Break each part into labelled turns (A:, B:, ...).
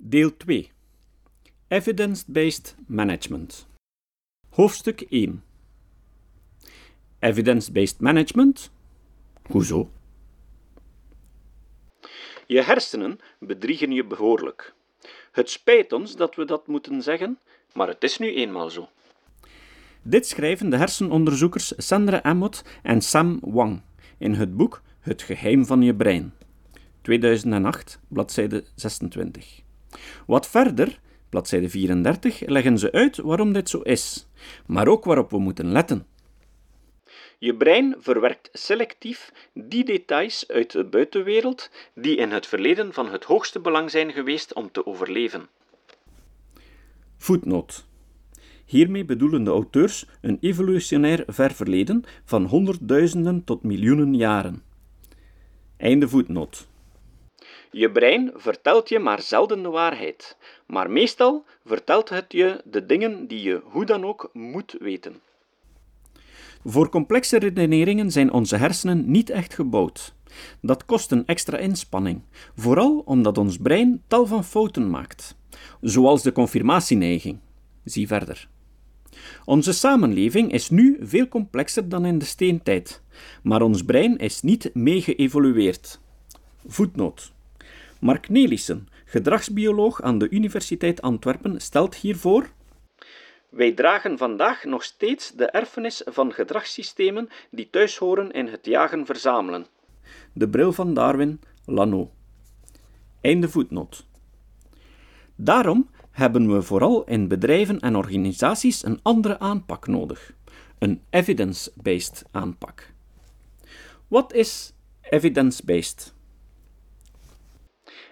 A: Deel 2 Evidence-based management. Hoofdstuk 1 Evidence-based management? Hoezo? Je hersenen bedriegen je behoorlijk. Het spijt ons dat we dat moeten zeggen, maar het is nu eenmaal zo. Dit schrijven de hersenonderzoekers Sandra Amott en Sam Wang in het boek Het geheim van je brein. 2008, bladzijde 26. Wat verder, bladzijde 34, leggen ze uit waarom dit zo is, maar ook waarop we moeten letten. Je brein verwerkt selectief die details uit de buitenwereld die in het verleden van het hoogste belang zijn geweest om te overleven. Voetnoot. Hiermee bedoelen de auteurs een evolutionair ver verleden van honderdduizenden tot miljoenen jaren. Einde voetnoot. Je brein vertelt je maar zelden de waarheid, maar meestal vertelt het je de dingen die je hoe dan ook moet weten. Voor complexe redeneringen zijn onze hersenen niet echt gebouwd. Dat kost een extra inspanning, vooral omdat ons brein tal van fouten maakt, zoals de confirmatieneiging. Zie verder. Onze samenleving is nu veel complexer dan in de steentijd, maar ons brein is niet mee geëvolueerd. Voetnoot. Mark Nelissen, gedragsbioloog aan de Universiteit Antwerpen, stelt hiervoor wij dragen vandaag nog steeds de erfenis van gedragssystemen die thuis horen in het jagen-verzamelen. De bril van Darwin, Lano. Einde voetnoot. Daarom hebben we vooral in bedrijven en organisaties een andere aanpak nodig. Een evidence-based aanpak. Wat is evidence-based?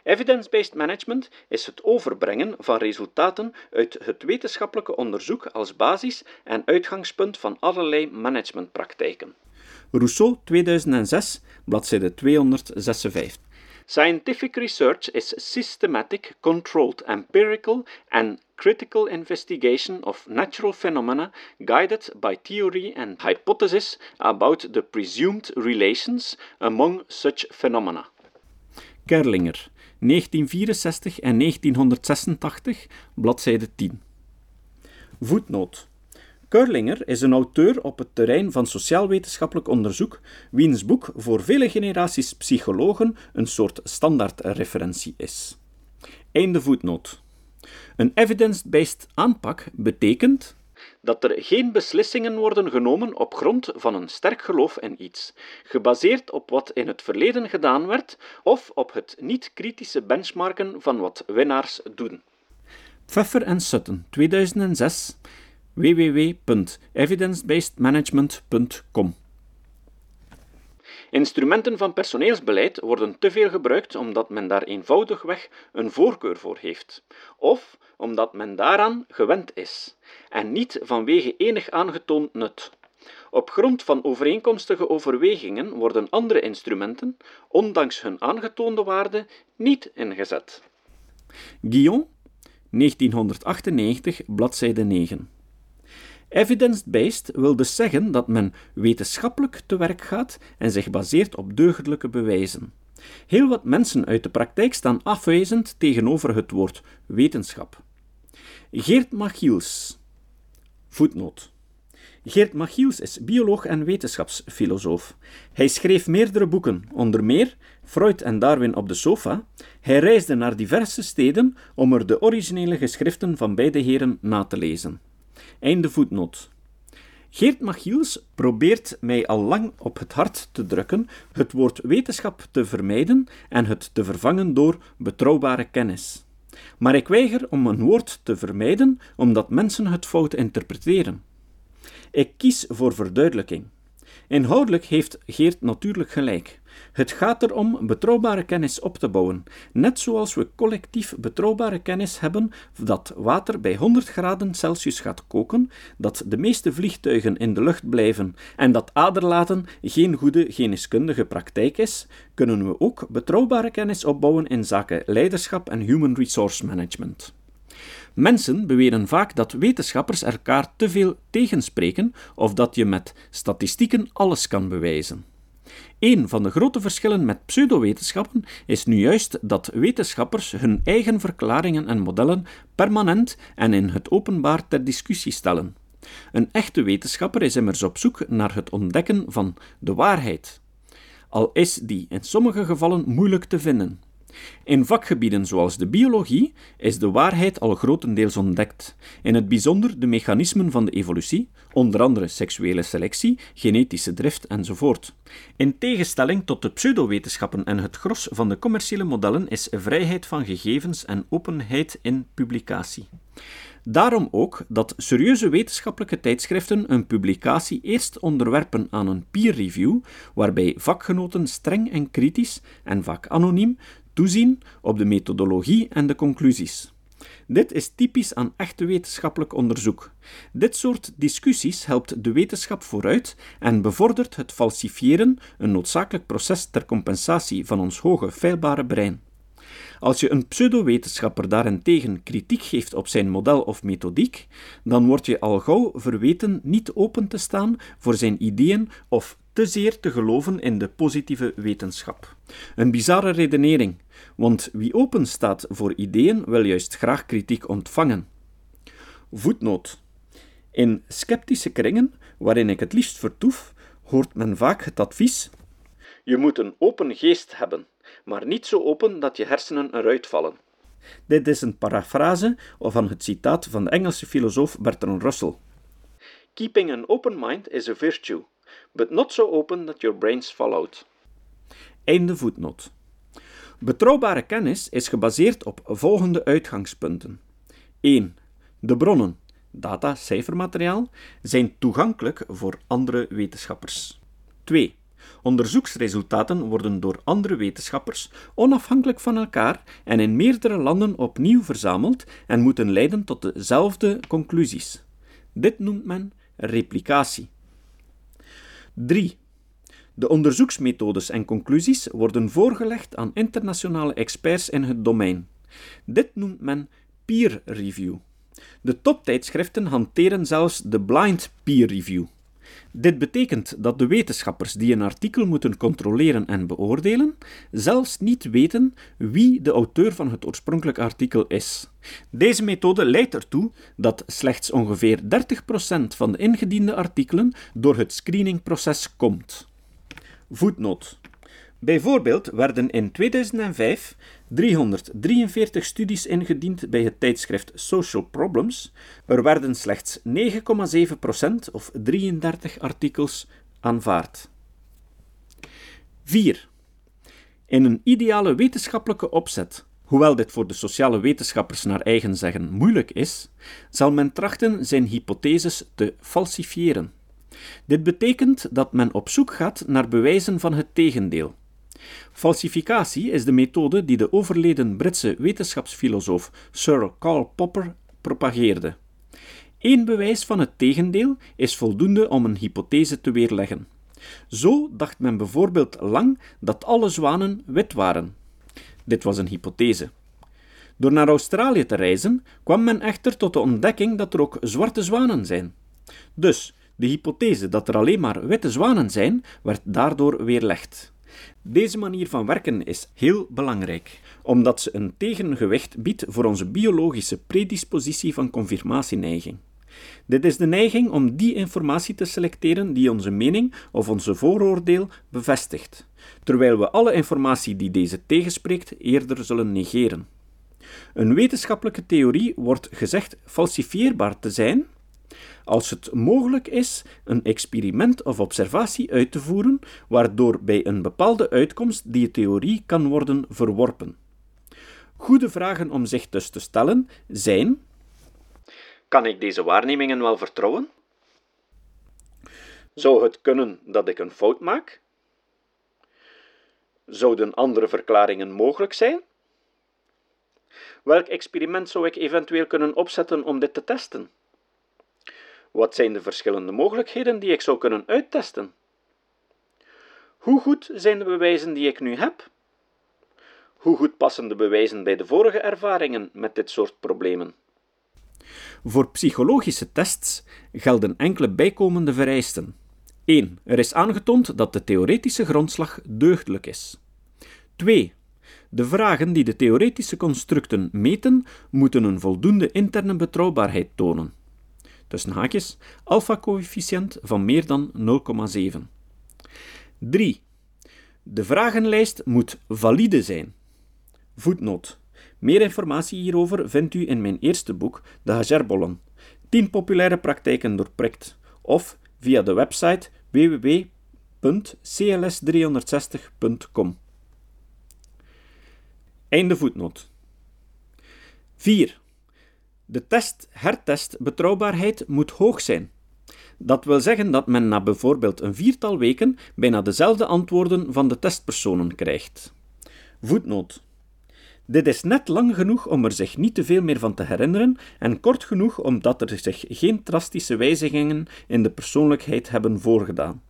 A: Evidence-based management is het overbrengen van resultaten uit het wetenschappelijke onderzoek als basis en uitgangspunt van allerlei managementpraktijken. Rousseau 2006, bladzijde 256. Scientific research is systematic, controlled, empirical and critical investigation of natural phenomena guided by theory and hypothesis about the presumed relations among such phenomena. Kerlinger, 1964 en 1986, bladzijde 10. Voetnoot. Curlinger is een auteur op het terrein van sociaal-wetenschappelijk onderzoek, wiens boek voor vele generaties psychologen een soort standaardreferentie is. Einde voetnoot. Een evidence-based aanpak betekent dat er geen beslissingen worden genomen op grond van een sterk geloof in iets, gebaseerd op wat in het verleden gedaan werd of op het niet-kritische benchmarken van wat winnaars doen. Pfeffer en Sutton, 2006, www.evidencebasedmanagement.com Instrumenten van personeelsbeleid worden te veel gebruikt omdat men daar eenvoudigweg een voorkeur voor heeft, of omdat men daaraan gewend is, en niet vanwege enig aangetoond nut. Op grond van overeenkomstige overwegingen worden andere instrumenten, ondanks hun aangetoonde waarde, niet ingezet. Guillaume, 1998, bladzijde 9. Evidence-based wil dus zeggen dat men wetenschappelijk te werk gaat en zich baseert op deugdelijke bewijzen. Heel wat mensen uit de praktijk staan afwijzend tegenover het woord wetenschap. Geert Machiels. Voetnoot. Geert Machiels is bioloog en wetenschapsfilosoof. Hij schreef meerdere boeken, onder meer Freud en Darwin op de sofa. Hij reisde naar diverse steden om er de originele geschriften van beide heren na te lezen. Einde voetnoot. Geert Machiels probeert mij al lang op het hart te drukken het woord wetenschap te vermijden en het te vervangen door betrouwbare kennis. Maar ik weiger om een woord te vermijden omdat mensen het fout interpreteren. Ik kies voor verduidelijking. Inhoudelijk heeft Geert natuurlijk gelijk. Het gaat erom betrouwbare kennis op te bouwen, net zoals we collectief betrouwbare kennis hebben dat water bij 100 graden Celsius gaat koken, dat de meeste vliegtuigen in de lucht blijven en dat aderlaten geen goede geneeskundige praktijk is, kunnen we ook betrouwbare kennis opbouwen in zaken leiderschap en human resource management. Mensen beweren vaak dat wetenschappers elkaar te veel tegenspreken of dat je met statistieken alles kan bewijzen. Een van de grote verschillen met pseudowetenschappen is nu juist dat wetenschappers hun eigen verklaringen en modellen permanent en in het openbaar ter discussie stellen. Een echte wetenschapper is immers op zoek naar het ontdekken van de waarheid, al is die in sommige gevallen moeilijk te vinden. In vakgebieden zoals de biologie is de waarheid al grotendeels ontdekt, in het bijzonder de mechanismen van de evolutie, onder andere seksuele selectie, genetische drift enzovoort. In tegenstelling tot de pseudowetenschappen en het gros van de commerciële modellen is vrijheid van gegevens en openheid in publicatie. Daarom ook dat serieuze wetenschappelijke tijdschriften een publicatie eerst onderwerpen aan een peer review, waarbij vakgenoten streng en kritisch, en vaak anoniem, toezien op de methodologie en de conclusies. Dit is typisch aan echte wetenschappelijk onderzoek. Dit soort discussies helpt de wetenschap vooruit en bevordert het falsifiëren, een noodzakelijk proces ter compensatie van ons hoge, feilbare brein. Als je een pseudowetenschapper daarentegen kritiek geeft op zijn model of methodiek, dan word je al gauw verweten niet open te staan voor zijn ideeën of te zeer te geloven in de positieve wetenschap. Een bizarre redenering, want wie open staat voor ideeën wil juist graag kritiek ontvangen. Voetnoot. In sceptische kringen, waarin ik het liefst vertoef, hoort men vaak het advies: Je moet een open geest hebben maar niet zo open dat je hersenen eruit vallen. Dit is een parafrase van het citaat van de Engelse filosoof Bertrand Russell. Keeping an open mind is a virtue, but not so open that your brains fall out. Einde voetnoot. Betrouwbare kennis is gebaseerd op volgende uitgangspunten. 1. De bronnen, data, cijfermateriaal, zijn toegankelijk voor andere wetenschappers. 2. Onderzoeksresultaten worden door andere wetenschappers onafhankelijk van elkaar en in meerdere landen opnieuw verzameld en moeten leiden tot dezelfde conclusies. Dit noemt men replicatie. 3. De onderzoeksmethodes en conclusies worden voorgelegd aan internationale experts in het domein. Dit noemt men peer review. De toptijdschriften hanteren zelfs de blind peer review. Dit betekent dat de wetenschappers die een artikel moeten controleren en beoordelen, zelfs niet weten wie de auteur van het oorspronkelijke artikel is. Deze methode leidt ertoe dat slechts ongeveer 30% van de ingediende artikelen door het screeningproces komt. Voetnoot. Bijvoorbeeld werden in 2005 343 studies ingediend bij het tijdschrift Social Problems. Er werden slechts 9,7% of 33 artikels aanvaard. 4. In een ideale wetenschappelijke opzet, hoewel dit voor de sociale wetenschappers naar eigen zeggen moeilijk is, zal men trachten zijn hypotheses te falsifiëren. Dit betekent dat men op zoek gaat naar bewijzen van het tegendeel. Falsificatie is de methode die de overleden Britse wetenschapsfilosoof Sir Karl Popper propageerde. Eén bewijs van het tegendeel is voldoende om een hypothese te weerleggen. Zo dacht men bijvoorbeeld lang dat alle zwanen wit waren. Dit was een hypothese. Door naar Australië te reizen kwam men echter tot de ontdekking dat er ook zwarte zwanen zijn. Dus de hypothese dat er alleen maar witte zwanen zijn, werd daardoor weerlegd. Deze manier van werken is heel belangrijk, omdat ze een tegengewicht biedt voor onze biologische predispositie van confirmatieneiging. Dit is de neiging om die informatie te selecteren die onze mening of onze vooroordeel bevestigt, terwijl we alle informatie die deze tegenspreekt eerder zullen negeren. Een wetenschappelijke theorie wordt gezegd falsifieerbaar te zijn als het mogelijk is een experiment of observatie uit te voeren, waardoor bij een bepaalde uitkomst die theorie kan worden verworpen. Goede vragen om zich dus te stellen zijn: Kan ik deze waarnemingen wel vertrouwen? Zou het kunnen dat ik een fout maak? Zouden andere verklaringen mogelijk zijn? Welk experiment zou ik eventueel kunnen opzetten om dit te testen? Wat zijn de verschillende mogelijkheden die ik zou kunnen uittesten? Hoe goed zijn de bewijzen die ik nu heb? Hoe goed passen de bewijzen bij de vorige ervaringen met dit soort problemen? Voor psychologische tests gelden enkele bijkomende vereisten. 1. Er is aangetoond dat de theoretische grondslag deugdelijk is. 2. De vragen die de theoretische constructen meten, moeten een voldoende interne betrouwbaarheid tonen. Tussen haakjes, alpha-coëfficiënt van meer dan 0,7. 3. De vragenlijst moet valide zijn. Voetnoot. Meer informatie hierover vindt u in mijn eerste boek, De Hagerbollen. 10 populaire praktijken doorprikt. Of via de website www.cls360.com. Einde voetnoot. 4. De test-hertest betrouwbaarheid moet hoog zijn. Dat wil zeggen dat men na bijvoorbeeld een viertal weken bijna dezelfde antwoorden van de testpersonen krijgt. Voetnoot. Dit is net lang genoeg om er zich niet te veel meer van te herinneren en kort genoeg omdat er zich geen drastische wijzigingen in de persoonlijkheid hebben voorgedaan.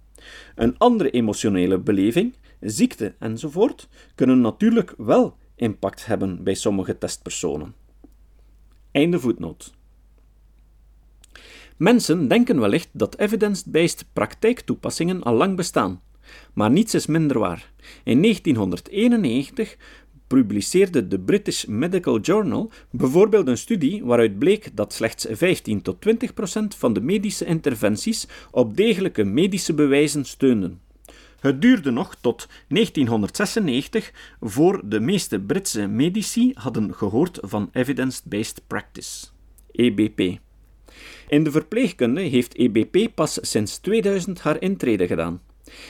A: Een andere emotionele beleving, ziekte enzovoort, kunnen natuurlijk wel impact hebben bij sommige testpersonen. Einde voetnoot. Mensen denken wellicht dat evidence-based praktijktoepassingen al lang bestaan, maar niets is minder waar. In 1991 publiceerde de British Medical Journal bijvoorbeeld een studie waaruit bleek dat slechts 15 tot 20 procent van de medische interventies op degelijke medische bewijzen steunden. Het duurde nog tot 1996 voor de meeste Britse medici hadden gehoord van Evidence-Based Practice, EBP. In de verpleegkunde heeft EBP pas sinds 2000 haar intrede gedaan.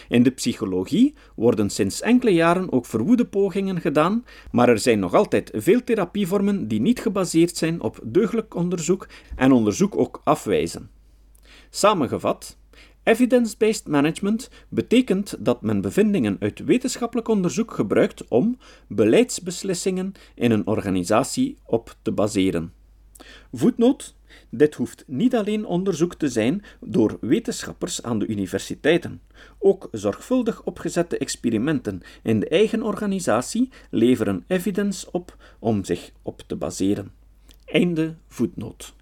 A: In de psychologie worden sinds enkele jaren ook verwoede pogingen gedaan, maar er zijn nog altijd veel therapievormen die niet gebaseerd zijn op deugdelijk onderzoek en onderzoek ook afwijzen. Samengevat, Evidence-based management betekent dat men bevindingen uit wetenschappelijk onderzoek gebruikt om beleidsbeslissingen in een organisatie op te baseren. Voetnoot dit hoeft niet alleen onderzoek te zijn door wetenschappers aan de universiteiten. Ook zorgvuldig opgezette experimenten in de eigen organisatie leveren evidence op om zich op te baseren. Einde voetnoot.